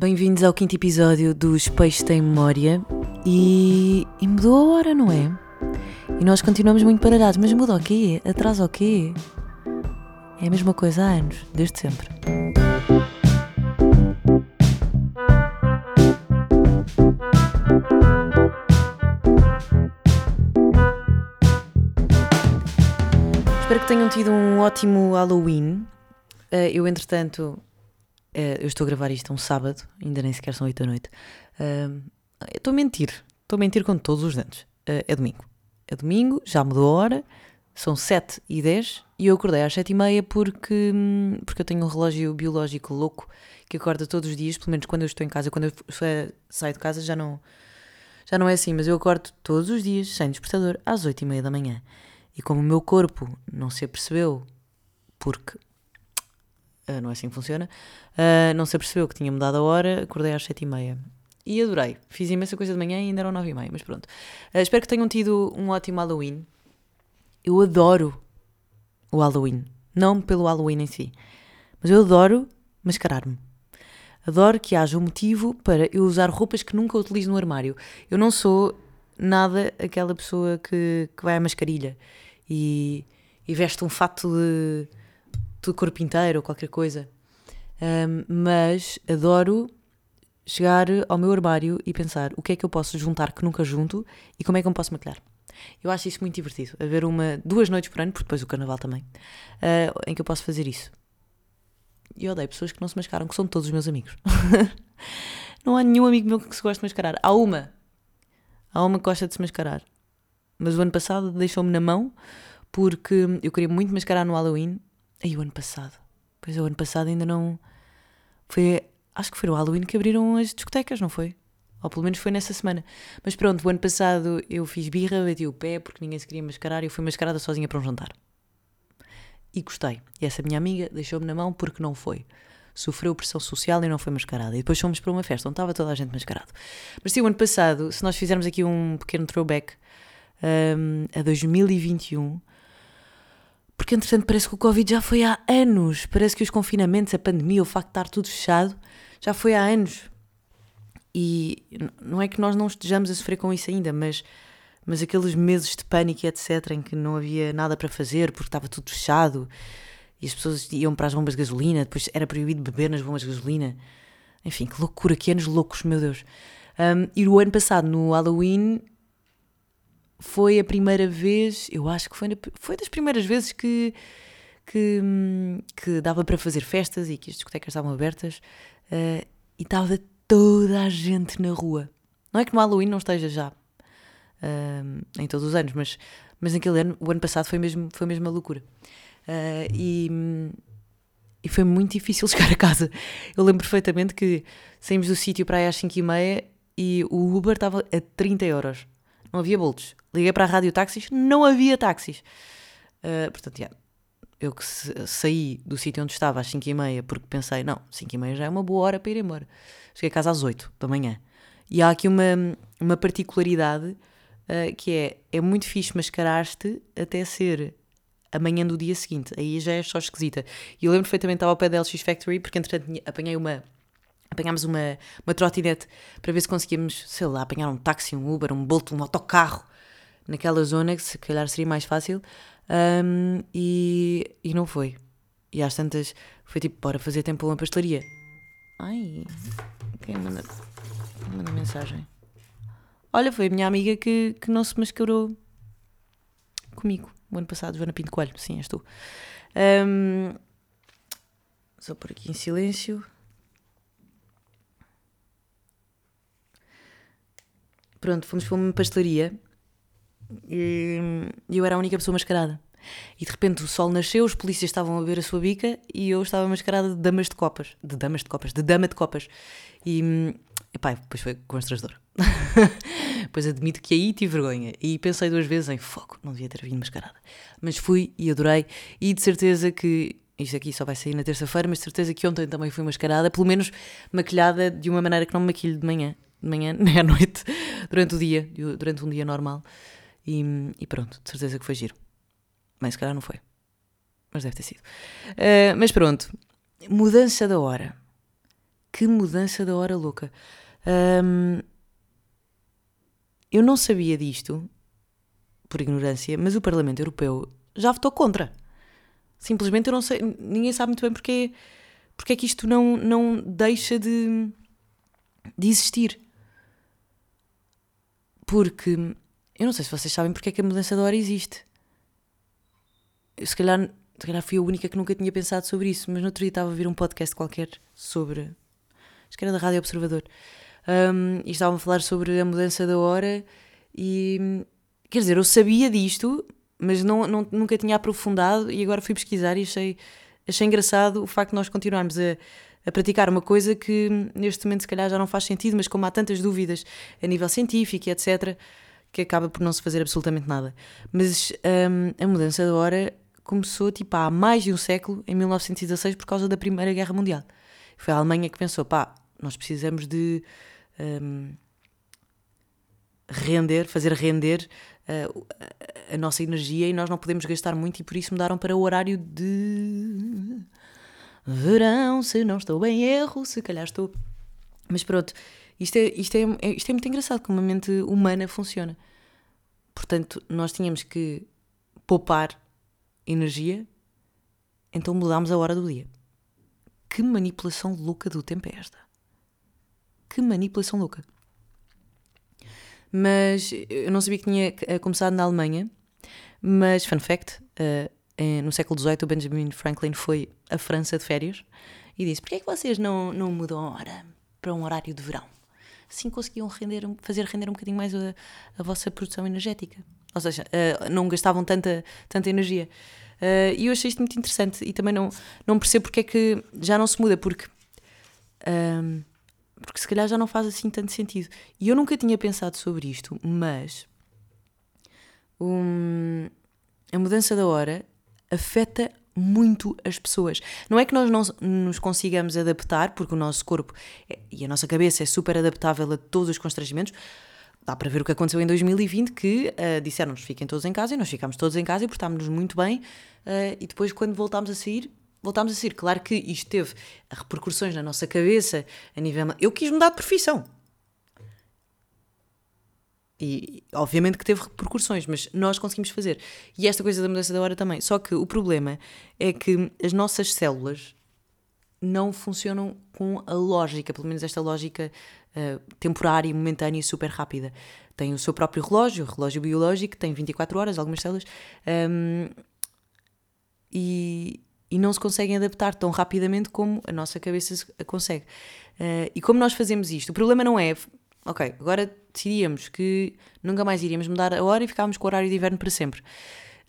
Bem-vindos ao quinto episódio dos Peixes Tem Memória e, e mudou a hora, não é? E nós continuamos muito paralhados, mas muda o quê? Atrasa o quê? É a mesma coisa há anos, desde sempre. Espero que tenham tido um ótimo Halloween. Eh, eu, entretanto, eu estou a gravar isto um sábado, ainda nem sequer são 8 da noite. Uh, estou a mentir, estou a mentir com todos os dentes. Uh, é domingo. É domingo, já mudou a hora, são 7 e 10 e eu acordei às 7 e meia porque, porque eu tenho um relógio biológico louco que acorda todos os dias, pelo menos quando eu estou em casa. Quando eu saio de casa já não, já não é assim, mas eu acordo todos os dias sem despertador às 8 e meia da manhã. E como o meu corpo não se apercebeu, porque uh, não é assim que funciona, uh, não se apercebeu que tinha mudado a hora, acordei às sete e meia. E adorei. Fiz imensa coisa de manhã e ainda eram nove e meia, mas pronto. Uh, espero que tenham tido um ótimo Halloween. Eu adoro o Halloween. Não pelo Halloween em si, mas eu adoro mascarar-me. Adoro que haja um motivo para eu usar roupas que nunca utilizo no armário. Eu não sou nada aquela pessoa que, que vai à mascarilha e, e veste um fato de, de corpo inteiro ou qualquer coisa. Um, mas adoro chegar ao meu armário e pensar o que é que eu posso juntar que nunca junto e como é que eu me posso maquilhar. Eu acho isso muito divertido. Haver uma, duas noites por ano, porque depois o carnaval também, uh, em que eu posso fazer isso. E odeio pessoas que não se mascaram, que são todos os meus amigos. não há nenhum amigo meu que se goste de mascarar. Há uma. Há uma que gosta de se mascarar. Mas o ano passado deixou-me na mão porque eu queria muito mascarar no Halloween. Aí o ano passado. Pois é, o ano passado ainda não. Foi. Acho que foi no Halloween que abriram as discotecas, não foi? Ou pelo menos foi nessa semana. Mas pronto, o ano passado eu fiz birra, bati o pé porque ninguém se queria mascarar e eu fui mascarada sozinha para um jantar. E gostei. E essa minha amiga deixou-me na mão porque não foi. Sofreu pressão social e não foi mascarada. E depois fomos para uma festa onde estava toda a gente mascarado. Mas sim, o ano passado, se nós fizermos aqui um pequeno throwback um, a 2021, porque entretanto parece que o Covid já foi há anos. Parece que os confinamentos, a pandemia, o facto de estar tudo fechado, já foi há anos. E não é que nós não estejamos a sofrer com isso ainda, mas, mas aqueles meses de pânico etc., em que não havia nada para fazer porque estava tudo fechado e as pessoas iam para as bombas de gasolina, depois era proibido beber nas bombas de gasolina. Enfim, que loucura, que anos loucos, meu Deus. Um, e o ano passado, no Halloween, foi a primeira vez, eu acho que foi, foi das primeiras vezes que, que, que dava para fazer festas e que as discotecas estavam abertas uh, e estava toda a gente na rua. Não é que no Halloween não esteja já, uh, em todos os anos, mas, mas naquele ano, o ano passado foi mesmo, foi mesmo uma loucura. Uh, e, e foi muito difícil chegar a casa. Eu lembro perfeitamente que saímos do sítio para aí às 5 e e o Uber estava a 30 euros. Não havia bolsos. Liguei para a rádio táxis, não havia táxis. Uh, portanto, yeah, eu que saí do sítio onde estava às 5 e meia porque pensei, não, 5 e meia já é uma boa hora para ir embora. Cheguei a casa às 8 da manhã. E há aqui uma, uma particularidade uh, que é, é muito fixe mascarar-te até ser amanhã do dia seguinte. Aí já é só esquisita. E eu lembro perfeitamente, estava ao pé da LX Factory porque entretanto apanhei uma apanhámos uma, uma trotinete para ver se conseguíamos, sei lá, apanhar um táxi, um Uber, um Bolt, um autocarro naquela zona, que se calhar seria mais fácil, um, e, e não foi. E às tantas foi tipo, bora fazer tempo para uma pastelaria. Ai, quem manda, manda mensagem? Olha, foi a minha amiga que, que não se mascarou comigo o ano passado, Joana Pinto Coelho, sim, és tu. Um, só por aqui em silêncio. Pronto, fomos para uma pastelaria e eu era a única pessoa mascarada. E de repente o sol nasceu, os polícias estavam a ver a sua bica e eu estava mascarada de damas de copas. De damas de copas, de dama de copas. E, epá, depois foi constrangedor. pois admito que aí tive vergonha e pensei duas vezes em foco, não devia ter vindo mascarada. Mas fui e adorei e de certeza que isto aqui só vai sair na terça-feira, mas de certeza que ontem também fui mascarada, pelo menos maquilhada de uma maneira que não me maquilho de manhã de manhã, nem à noite, durante o dia, durante um dia normal. E, e pronto, de certeza que foi giro. Mas se calhar não foi. Mas deve ter sido. Uh, mas pronto, mudança da hora. Que mudança da hora louca. Um, eu não sabia disto, por ignorância, mas o Parlamento Europeu já votou contra. Simplesmente eu não sei, ninguém sabe muito bem porque, porque é que isto não, não deixa de, de existir. Porque eu não sei se vocês sabem porque é que a mudança de hora existe. Se calhar, se calhar fui a única que nunca tinha pensado sobre isso, mas no outro dia estava a ouvir um podcast qualquer sobre. Acho que era da Rádio Observador. Um, e estavam a falar sobre a mudança da hora e. Quer dizer, eu sabia disto, mas não, não, nunca tinha aprofundado e agora fui pesquisar e achei, achei engraçado o facto de nós continuarmos a, a praticar uma coisa que neste momento se calhar já não faz sentido, mas como há tantas dúvidas a nível científico e etc., que acaba por não se fazer absolutamente nada. Mas um, a mudança da hora começou tipo há mais de um século, em 1916, por causa da Primeira Guerra Mundial. Foi a Alemanha que pensou, pá, nós precisamos de um, render, fazer render uh, a nossa energia e nós não podemos gastar muito e por isso mudaram para o horário de verão, se não estou em erro, se calhar estou. Mas pronto, isto é, isto é, é, isto é muito engraçado como a mente humana funciona. Portanto, nós tínhamos que poupar energia, então mudámos a hora do dia. Que manipulação louca do tempo é esta? Que manipulação louca. Mas eu não sabia que tinha eh, começado na Alemanha. Mas, fun fact, uh, no século XVIII o Benjamin Franklin foi à França de férias e disse: Porquê é que vocês não, não mudam a hora para um horário de verão? Assim conseguiam render, fazer render um bocadinho mais a, a vossa produção energética. Ou seja, uh, não gastavam tanta, tanta energia. Uh, e eu achei isto muito interessante e também não, não percebo porque é que já não se muda, porque ehm, porque se calhar já não faz assim tanto sentido. E eu nunca tinha pensado sobre isto, mas um, a mudança da hora afeta muito as pessoas. Não é que nós não nos consigamos adaptar, porque o nosso corpo é, e a nossa cabeça é super adaptável a todos os constrangimentos. Dá para ver o que aconteceu em 2020, que uh, disseram-nos fiquem todos em casa e nós ficámos todos em casa e portámos-nos muito bem. Uh, e depois, quando voltámos a sair, voltámos a sair. Claro que isto teve repercussões na nossa cabeça, a nível. Eu quis mudar de profissão. E obviamente que teve repercussões, mas nós conseguimos fazer. E esta coisa da mudança da hora também. Só que o problema é que as nossas células não funcionam com a lógica, pelo menos esta lógica uh, temporária, momentânea e super rápida. Tem o seu próprio relógio, o relógio biológico, tem 24 horas, algumas células, um, e, e não se conseguem adaptar tão rapidamente como a nossa cabeça consegue. Uh, e como nós fazemos isto? O problema não é, ok, agora decidíamos que nunca mais iríamos mudar a hora e ficávamos com o horário de inverno para sempre.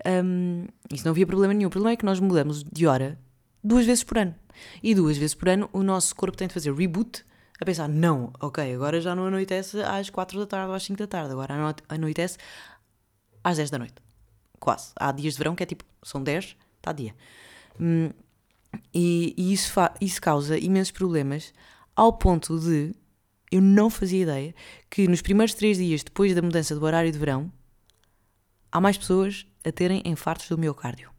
Um, isso não havia problema nenhum. O problema é que nós mudamos de hora duas vezes por ano. E duas vezes por ano o nosso corpo tem de fazer reboot a pensar, não, ok, agora já não anoitece às 4 da tarde ou às 5 da tarde, agora anoitece às 10 da noite. Quase. Há dias de verão que é tipo, são 10, está dia. Hum, e, e isso, isso causa imensos problemas, ao ponto de eu não fazia ideia que nos primeiros três dias depois da mudança do horário de verão há mais pessoas a terem infartos do miocárdio.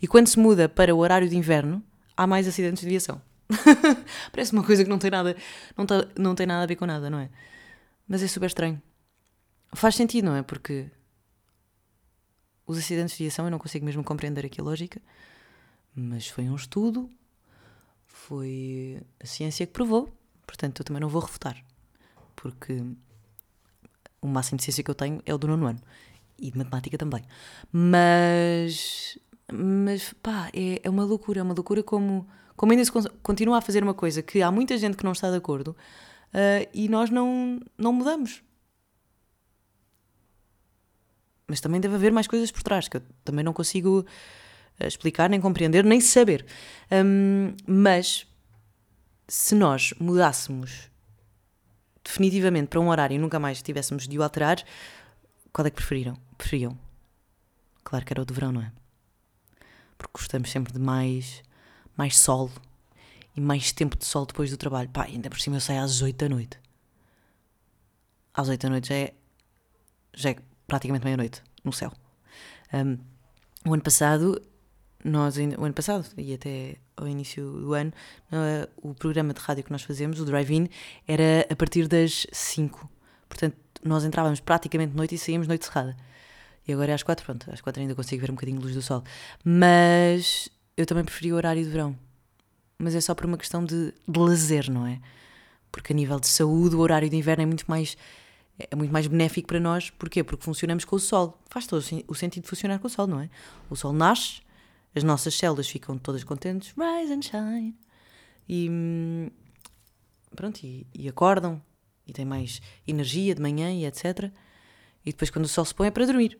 E quando se muda para o horário de inverno, há mais acidentes de aviação. Parece uma coisa que não tem nada, não, tá, não tem nada a ver com nada, não é? Mas é super estranho. Faz sentido, não é? Porque os acidentes de aviação eu não consigo mesmo compreender aqui a lógica. Mas foi um estudo, foi a ciência que provou, portanto eu também não vou refutar, porque o máximo de ciência que eu tenho é o do nono ano e de matemática também. Mas, mas pá, é, é uma loucura, é uma loucura como, como ainda se continua a fazer uma coisa que há muita gente que não está de acordo uh, e nós não, não mudamos. Mas também deve haver mais coisas por trás que eu também não consigo explicar, nem compreender, nem saber. Um, mas se nós mudássemos definitivamente para um horário e nunca mais tivéssemos de o alterar, qual é que preferiram? Preferiam? Claro que era o de verão, não é? Porque gostamos sempre de mais, mais sol e mais tempo de sol depois do trabalho. Pá, ainda por cima eu saio às 8 da noite. Às 8 da noite já é, já é praticamente meia-noite no céu. Um, o ano passado nós, o ano passado e até ao início do ano, o programa de rádio que nós fazemos, o Drive-In, era a partir das 5. Portanto, nós entrávamos praticamente de noite e saíamos noite cerrada. E agora é às 4, pronto, às 4 ainda consigo ver um bocadinho de luz do sol. Mas eu também preferi o horário de verão. Mas é só por uma questão de, de lazer, não é? Porque a nível de saúde, o horário de inverno é muito mais é muito mais benéfico para nós. Porquê? Porque funcionamos com o sol. Faz todo o sentido de funcionar com o sol, não é? O sol nasce, as nossas células ficam todas contentes, rise and shine, e pronto, e, e acordam, e têm mais energia de manhã e etc. E depois, quando o sol se põe, é para dormir.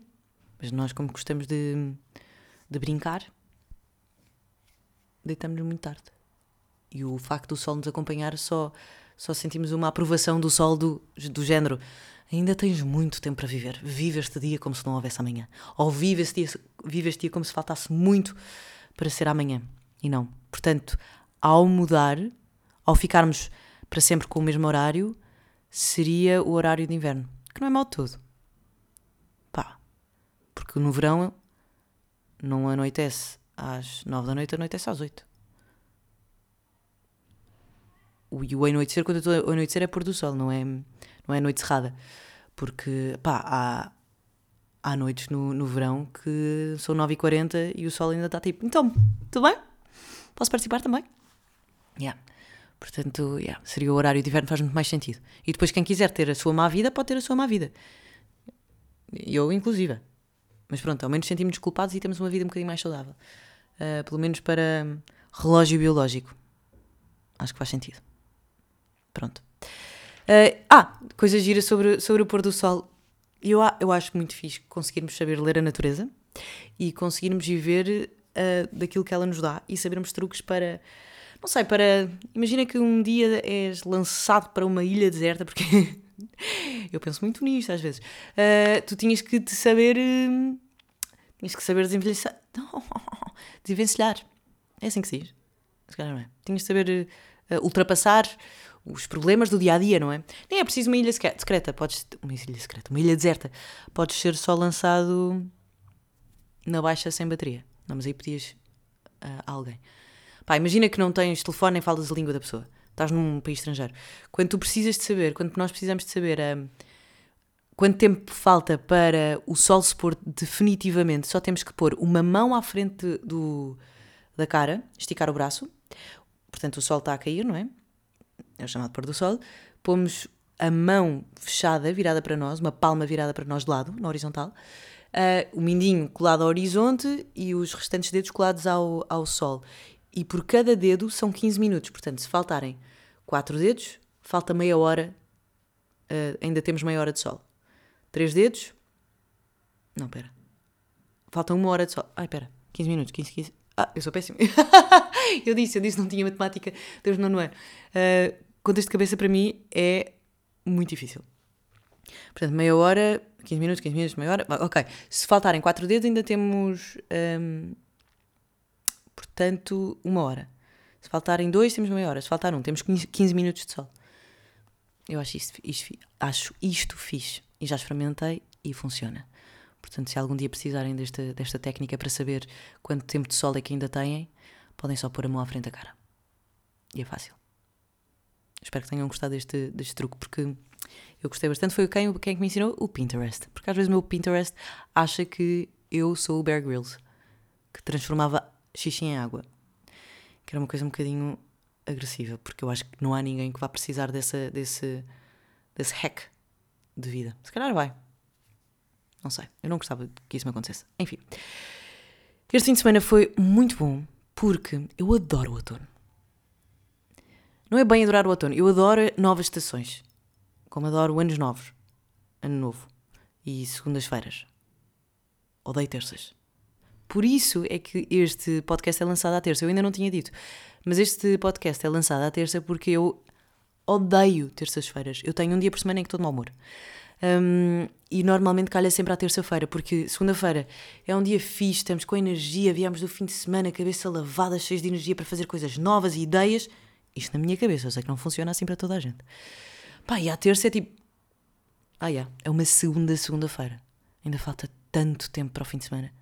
Mas nós, como gostamos de, de brincar, deitamos-nos muito tarde. E o facto do sol nos acompanhar só, só sentimos uma aprovação do sol do, do género. Ainda tens muito tempo para viver. Vive este dia como se não houvesse amanhã. Ou vive este dia, vive este dia como se faltasse muito para ser amanhã. E não. Portanto, ao mudar, ao ficarmos para sempre com o mesmo horário, seria o horário de inverno. Que não é mau todo. Pá. Porque no verão não anoitece às nove da noite, anoitece às oito. E o anoitecer, quando eu estou a anoitecer, é pôr do sol, não é, não é noite cerrada. Porque, pá, há, há noites no, no verão que são 9h40 e o sol ainda está tipo, então, tudo bem? Posso participar também? Yeah. Portanto, yeah, seria o horário de inverno, faz muito mais sentido. E depois, quem quiser ter a sua má vida, pode ter a sua má vida. Eu, inclusive. Mas pronto, ao menos sentimos-nos culpados e temos uma vida um bocadinho mais saudável. Uh, pelo menos para relógio biológico. Acho que faz sentido. Pronto. Uh, ah, coisas giras sobre, sobre o pôr do sol. Eu, eu acho muito fixe conseguirmos saber ler a natureza e conseguirmos viver uh, daquilo que ela nos dá e sabermos truques para. Não sei, para. Imagina que um dia és lançado para uma ilha deserta, porque eu penso muito nisto às vezes. Uh, tu tinhas que te saber. Uh, tinhas que saber desenvelhecer. desenvencilhar. É assim que se diz. Se calhar não é. Tinhas que saber ultrapassar os problemas do dia a dia, não é? Nem é preciso uma ilha secreta, podes. Uma ilha secreta, uma ilha deserta. Podes ser só lançado na baixa sem bateria. Não, mas aí pedias uh, alguém. Pá, imagina que não tens telefone nem falas a língua da pessoa. Estás num país estrangeiro. Quando tu precisas de saber, quando nós precisamos de saber uh, quanto tempo falta para o sol se pôr definitivamente, só temos que pôr uma mão à frente do, da cara, esticar o braço. Portanto, o sol está a cair, não é? É o chamado pôr do sol, pomos a mão fechada, virada para nós, uma palma virada para nós de lado, na horizontal, uh, o mindinho colado ao horizonte e os restantes dedos colados ao, ao sol. E por cada dedo são 15 minutos, portanto, se faltarem 4 dedos, falta meia hora, uh, ainda temos meia hora de sol. 3 dedos, não, pera. Falta uma hora de sol. Ai, pera, 15 minutos, 15, 15. Ah, eu sou péssimo. eu disse, eu disse, não tinha matemática, Deus não, não é. Uh, contas de cabeça para mim é muito difícil. Portanto, meia hora, 15 minutos, 15 minutos, meia hora. Ok. Se faltarem 4 dedos, ainda temos. Um, portanto, uma hora. Se faltarem dois, temos meia hora. Se faltar um, temos 15 minutos de sol. Eu acho isto, isto, acho isto fixe. E já experimentei e funciona. Portanto, se algum dia precisarem desta, desta técnica para saber quanto tempo de sol é que ainda têm, podem só pôr a mão à frente da cara. E é fácil. Espero que tenham gostado deste, deste truque, porque eu gostei bastante. Foi quem, quem que me ensinou? O Pinterest. Porque às vezes o meu Pinterest acha que eu sou o Bear Grylls, que transformava xixi em água. Que era uma coisa um bocadinho agressiva, porque eu acho que não há ninguém que vá precisar dessa, desse, desse hack de vida. Se calhar vai. Não sei. Eu não gostava que isso me acontecesse. Enfim. Este fim de semana foi muito bom, porque eu adoro o outono. Não é bem adorar o outono, eu adoro novas estações. Como adoro anos novos. Ano novo. E segundas-feiras. Odeio terças. Por isso é que este podcast é lançado à terça. Eu ainda não tinha dito. Mas este podcast é lançado à terça porque eu odeio terças-feiras. Eu tenho um dia por semana em que estou de mau humor. Um, e normalmente calha sempre à terça-feira, porque segunda-feira é um dia fixe, estamos com energia, viemos do fim de semana, cabeça lavada, cheios de energia para fazer coisas novas e ideias. Isto na minha cabeça, eu sei que não funciona assim para toda a gente. Pá, e à terça é tipo. Ah, yeah, é uma segunda segunda-feira. Ainda falta tanto tempo para o fim de semana.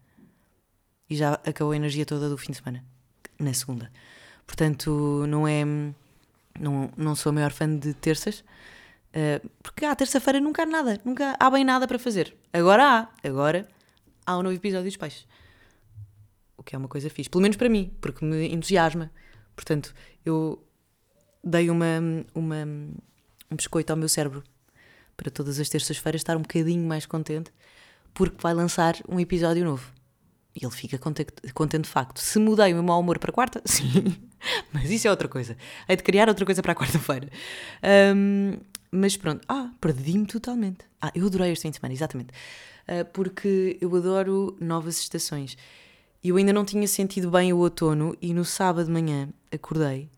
e já acabou a energia toda do fim de semana, na segunda. Portanto, não é. Não, não sou a maior fã de terças, uh, porque à terça-feira nunca há nada, nunca há bem nada para fazer. Agora há, agora há um novo episódio dos peixes. O que é uma coisa fixe, pelo menos para mim, porque me entusiasma. Portanto, eu dei uma, uma, um biscoito ao meu cérebro para todas as terças-feiras estar um bocadinho mais contente, porque vai lançar um episódio novo. E ele fica contente, contente de facto. Se mudei o meu mau humor para quarta, sim. Mas isso é outra coisa. Hei de criar outra coisa para a quarta-feira. Um, mas pronto. Ah, perdi-me totalmente. Ah, eu adorei este fim de semana, exatamente. Uh, porque eu adoro novas estações. Eu ainda não tinha sentido bem o outono e no sábado de manhã acordei.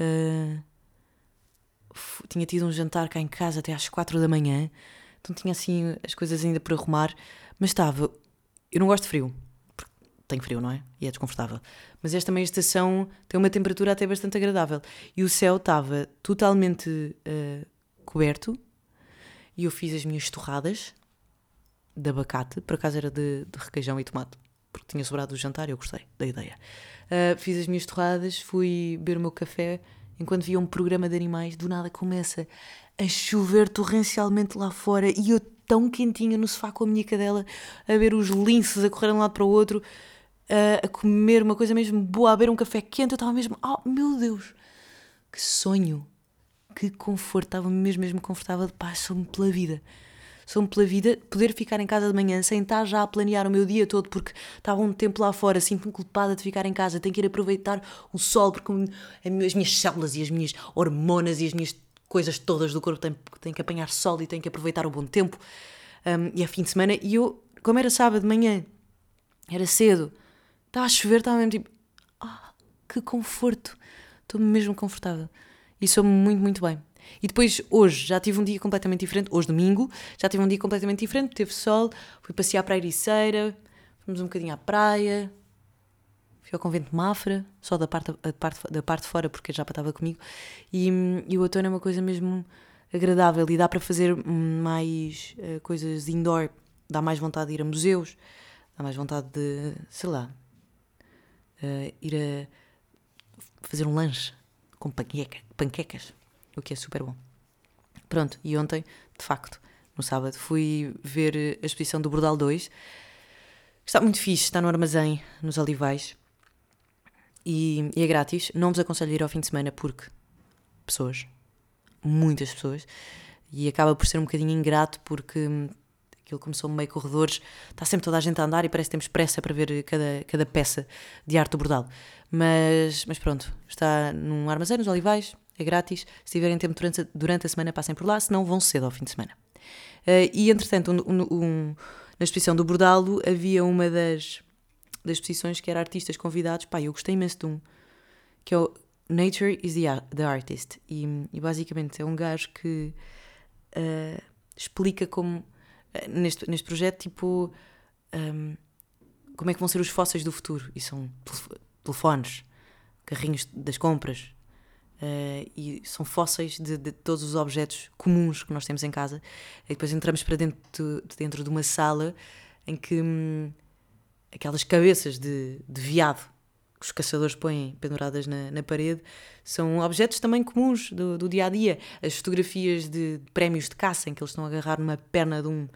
Uh, tinha tido um jantar cá em casa até às quatro da manhã. Então tinha assim as coisas ainda por arrumar. Mas estava. Eu não gosto de frio tem frio, não é? E é desconfortável. Mas esta meia estação tem uma temperatura até bastante agradável. E o céu estava totalmente uh, coberto e eu fiz as minhas torradas de abacate, por acaso era de, de requeijão e tomate, porque tinha sobrado do jantar e eu gostei da ideia. Uh, fiz as minhas torradas, fui beber o meu café enquanto via um programa de animais. Do nada começa a chover torrencialmente lá fora e eu tão quentinha no sofá com a minha cadela a ver os linces a correr de um lado para o outro a comer uma coisa mesmo boa, a beber um café quente, eu estava mesmo, oh meu Deus, que sonho, que conforto, estava mesmo, mesmo confortável, pá, sou-me pela vida. Sou-me pela vida poder ficar em casa de manhã sem estar já a planear o meu dia todo, porque estava um tempo lá fora, sinto-me culpada de ficar em casa, tenho que ir aproveitar o sol, porque as minhas células e as minhas hormonas e as minhas coisas todas do corpo têm, têm que apanhar sol e têm que aproveitar o bom tempo. Um, e é fim de semana, e eu, como era sábado de manhã, era cedo, Estava a chover, estava mesmo tipo. Ah, que conforto! Estou mesmo confortável. E sou muito, muito bem. E depois, hoje, já tive um dia completamente diferente. Hoje, domingo, já tive um dia completamente diferente. Teve sol, fui passear para a Ericeira, fomos um bocadinho à praia, fui ao convento de Mafra, só da parte, da parte, da parte de fora, porque já estava comigo. E, e o outono é uma coisa mesmo agradável e dá para fazer mais uh, coisas indoor. Dá mais vontade de ir a museus, dá mais vontade de, sei lá, uh, ir a fazer um lanche com panqueca, panquecas, o que é super bom. Pronto, e ontem, de facto, no sábado, fui ver a exposição do Bordal 2. Está muito fixe, está no armazém, nos Olivais. E, e é grátis. Não vos aconselho ir ao fim de semana porque pessoas, muitas pessoas, e acaba por ser um bocadinho ingrato porque aquilo começou meio corredores, está sempre toda a gente a andar e parece que temos pressa para ver cada, cada peça de arte do bordal. Mas, mas pronto, está num armazém nos Olivais, é grátis. Se tiverem tempo durante, durante a semana, passem por lá, senão vão cedo ao fim de semana. Uh, e entretanto, um, um, um, na exposição do Bordalo havia uma das, das exposições que era artistas convidados. Pá, eu gostei imenso de um, que é o Nature is the, the Artist. E, e basicamente é um gajo que uh, explica como eh, neste, neste projeto, tipo, um, como é que vão ser os fósseis do futuro? E são telefones, carrinhos das compras, uh, e são fósseis de, de, todos os objetos comuns que nós temos em casa. E depois entramos para dentro de, dentro de uma sala em que hum, aquelas cabeças de, de veado que os caçadores põem penduradas na, na parede são objetos também comuns do, do, dia a dia. As fotografias de prémios de caça em que eles estão a agarrar numa perna de um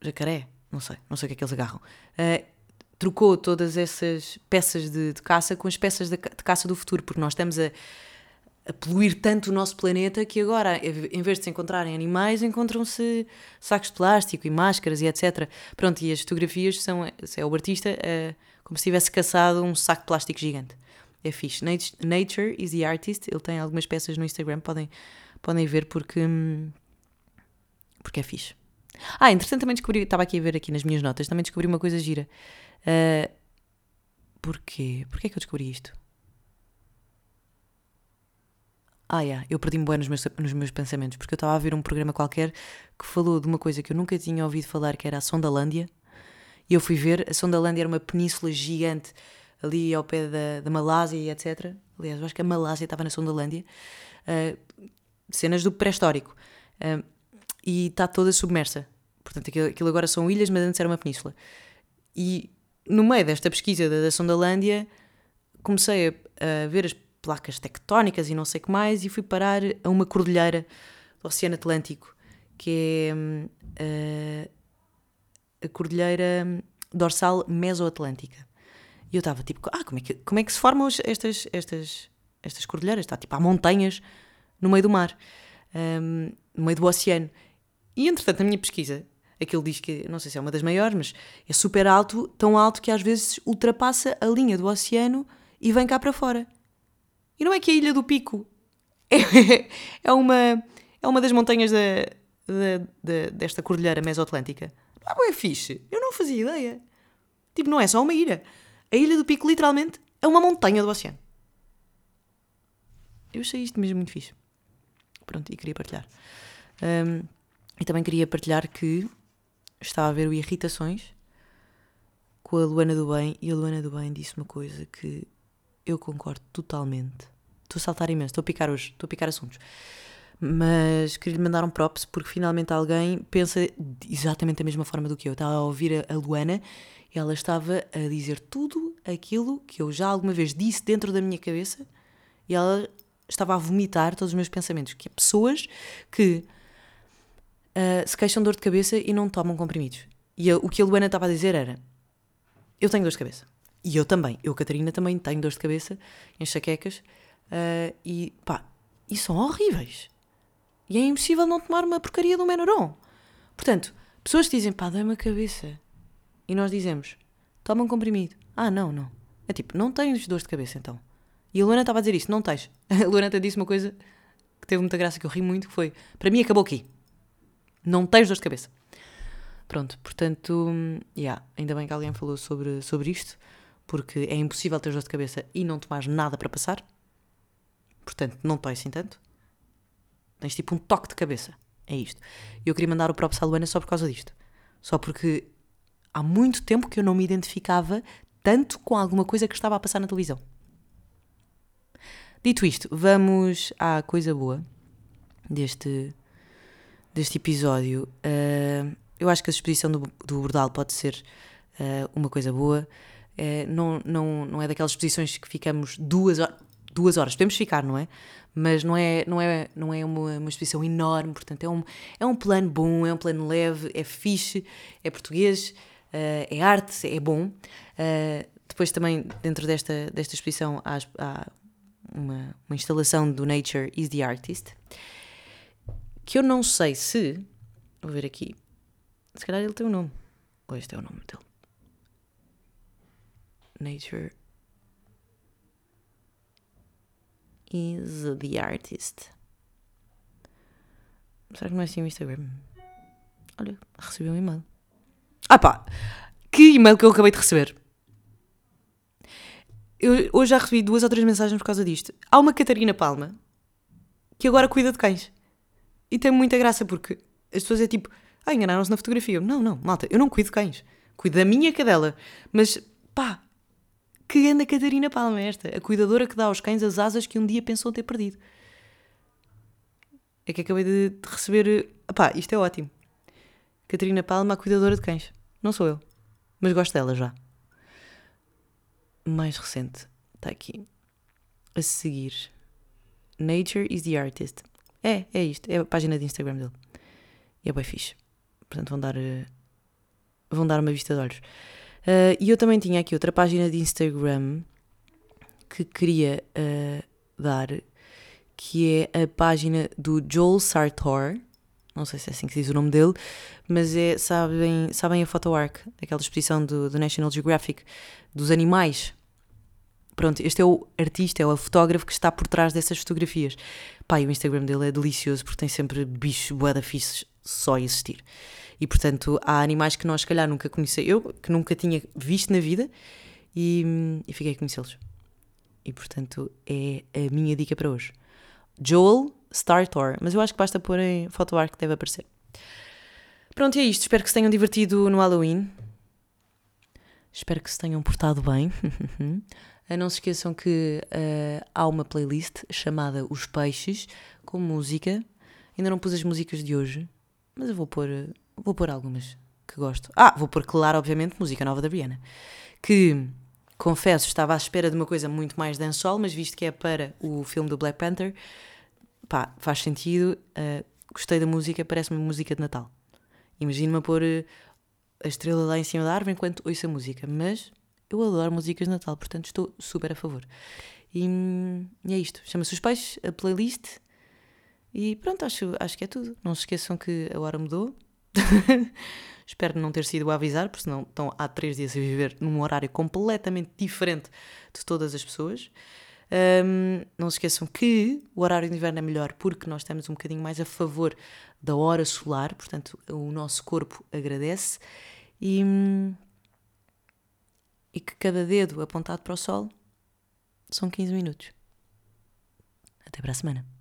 jacaré, não sei, não sei o que é que eles agarram. Uh, trocou todas essas peças de, de, caça com as peças de, de caça do futuro, porque nós estamos a a poluir tanto o nosso planeta que agora, em vez de se encontrarem animais, encontram-se sacos de plástico e máscaras e etc. Pronto, e as fotografias são é o artista é, como se tivesse caçado um saco de plástico gigante. É fixe. Nature is the artist. Ele tem algumas peças no Instagram, podem, podem ver porque, porque é fixe. Ah, entretanto também descobri, estava aqui a ver aqui nas minhas notas, também descobri uma coisa gira. Uh, porquê? Porquê é que eu descobri isto? Ah, yeah, eu perdi-me bem nos meus, nos meus pensamentos, porque eu estava a ver um programa qualquer que falou de uma coisa que eu nunca tinha ouvido falar, que era a Sondalândia. E eu fui ver, a Sondalândia era uma península gigante ali ao pé da, da Malásia e etc. Aliás, eu acho que a Malásia estava na Sondalândia. Uh, cenas do pré-histórico. Uh, e está toda submersa. Portanto, aquilo, aquilo, agora são ilhas, mas antes era uma península. e no meio desta pesquisa da, da Sondalândia, comecei a, a, ver as placas tectónicas e não sei o que mais, e fui parar a uma cordilheira do Oceano Atlântico, que é uh, a cordilheira dorsal mesoatlântica. E eu estava tipo, ah, como é que, como é que se formam estas, estas, estas cordilheiras? Está tipo, há montanhas no meio do mar, um, no meio do oceano. E entretanto, na minha pesquisa, aquilo diz que, não sei se é uma das maiores, mas é super alto, tão alto que às vezes ultrapassa a linha do oceano e vem cá para fora. E não é que a Ilha do Pico é, é, uma, é uma das montanhas da, da, da, desta cordilheira mesoatlântica. Não é fixe? Eu não fazia ideia. Tipo, não é só uma ilha. A Ilha do Pico, literalmente, é uma montanha do oceano. Eu achei isto mesmo muito fixe. Pronto, e queria partilhar. Um, e também queria partilhar que estava a ver o Irritações com a Luana do Bem e a Luana do Bem disse uma coisa que eu concordo totalmente. Estou a saltar imenso, estou a picar hoje, estou a picar assuntos. Mas queria lhe mandar um props porque finalmente alguém pensa exatamente da mesma forma do que eu. Estava a ouvir a Luana e ela estava a dizer tudo aquilo que eu já alguma vez disse dentro da minha cabeça e ela estava a vomitar todos os meus pensamentos. Que é pessoas que uh, se queixam de dor de cabeça e não tomam comprimidos. E eu, o que a Luana estava a dizer era: Eu tenho dor de cabeça. E eu também. Eu, Catarina, também tenho dor de cabeça, enxaquecas. Uh, e pá, e são horríveis. E é impossível não tomar uma porcaria do Menoron. Portanto, pessoas dizem pá, dá-me a cabeça. E nós dizemos: Toma um comprimido. Ah, não, não. É tipo, não tens dor de cabeça então. E a Luana estava a dizer isso: Não tens. A Luana até disse uma coisa que teve muita graça, que eu ri muito, que foi: Para mim acabou aqui. Não tens dor de cabeça. Pronto, portanto, yeah, ainda bem que alguém falou sobre, sobre isto, porque é impossível ter dor de cabeça e não tomares nada para passar. Portanto, não tens assim tanto. Tens tipo um toque de cabeça. É isto. E eu queria mandar o próprio Saluana só por causa disto. Só porque há muito tempo que eu não me identificava tanto com alguma coisa que estava a passar na televisão. Dito isto, vamos à coisa boa deste, deste episódio. Uh, eu acho que a exposição do, do Bordal pode ser uh, uma coisa boa. Uh, não, não, não é daquelas exposições que ficamos duas, duas horas. Podemos ficar, não é? Mas não é, não é, não é uma, uma exposição enorme, portanto é um, é um plano bom, é um plano leve, é fixe, é português, é arte, é bom. depois também, dentro desta, desta exposição, há, há uma, uma instalação do Nature is the Artist, que eu não sei se. Vou ver aqui. Se calhar ele tem um nome. Ou este é o nome dele. Nature is the artist. Será que não é assim o Instagram? Olha, recebi um e-mail. Ah pá! Que e-mail que eu acabei de receber. Eu hoje já recebi duas ou três mensagens por causa disto. Há uma Catarina Palma que agora cuida de cães. E tem muita graça porque as pessoas é tipo, ah, enganaram-se na fotografia. Não, não, malta, eu não cuido de cães. Cuido da minha cadela. Mas, pá, que anda Catarina Palma é esta? A cuidadora que dá aos cães as asas que um dia pensou ter perdido. É que acabei de receber. Pá, isto é ótimo. Catarina Palma, a cuidadora de cães. Não sou eu. Mas gosto dela já. Mais recente. Está aqui. A seguir. Nature is the artist. É, é isto. É a página de Instagram dele. E é bem fixe. Portanto, vão dar, uh, vão dar uma vista de olhos. Uh, e eu também tinha aqui outra página de Instagram que queria uh, dar, que é a página do Joel Sartor. Não sei se é assim que diz o nome dele, mas é, sabem, sabem a Photo Arc, aquela exposição do, do National Geographic dos animais Pronto, este é o artista, é o fotógrafo que está por trás dessas fotografias. Pá, e o Instagram dele é delicioso porque tem sempre bichos fixos só a existir. E portanto, há animais que nós, se calhar, nunca conheci, eu que nunca tinha visto na vida e, e fiquei a conhecê-los. E portanto, é a minha dica para hoje. Joel Startor, mas eu acho que basta pôr em PhotoArc que deve aparecer. Pronto, e é isto. Espero que se tenham divertido no Halloween. Espero que se tenham portado bem. Não se esqueçam que uh, há uma playlist chamada Os Peixes, com música. Ainda não pus as músicas de hoje, mas eu vou pôr, vou pôr algumas que gosto. Ah, vou pôr claro, obviamente, música nova da Rihanna. Que, confesso, estava à espera de uma coisa muito mais dancehall, mas visto que é para o filme do Black Panther, pá, faz sentido. Uh, gostei da música, parece-me música de Natal. Imagino-me a pôr uh, a estrela lá em cima da árvore enquanto ouço a música, mas eu adoro músicas de Natal, portanto estou super a favor. E, e é isto. Chama-se Os Peixes, a playlist. E pronto, acho, acho que é tudo. Não se esqueçam que a hora mudou. Espero não ter sido a avisar, porque senão estão há três dias a viver num horário completamente diferente de todas as pessoas. Um, não se esqueçam que o horário de inverno é melhor porque nós estamos um bocadinho mais a favor da hora solar, portanto, o nosso corpo agradece. E, e que cada dedo apontado para o sol são 15 minutos. Até para a semana.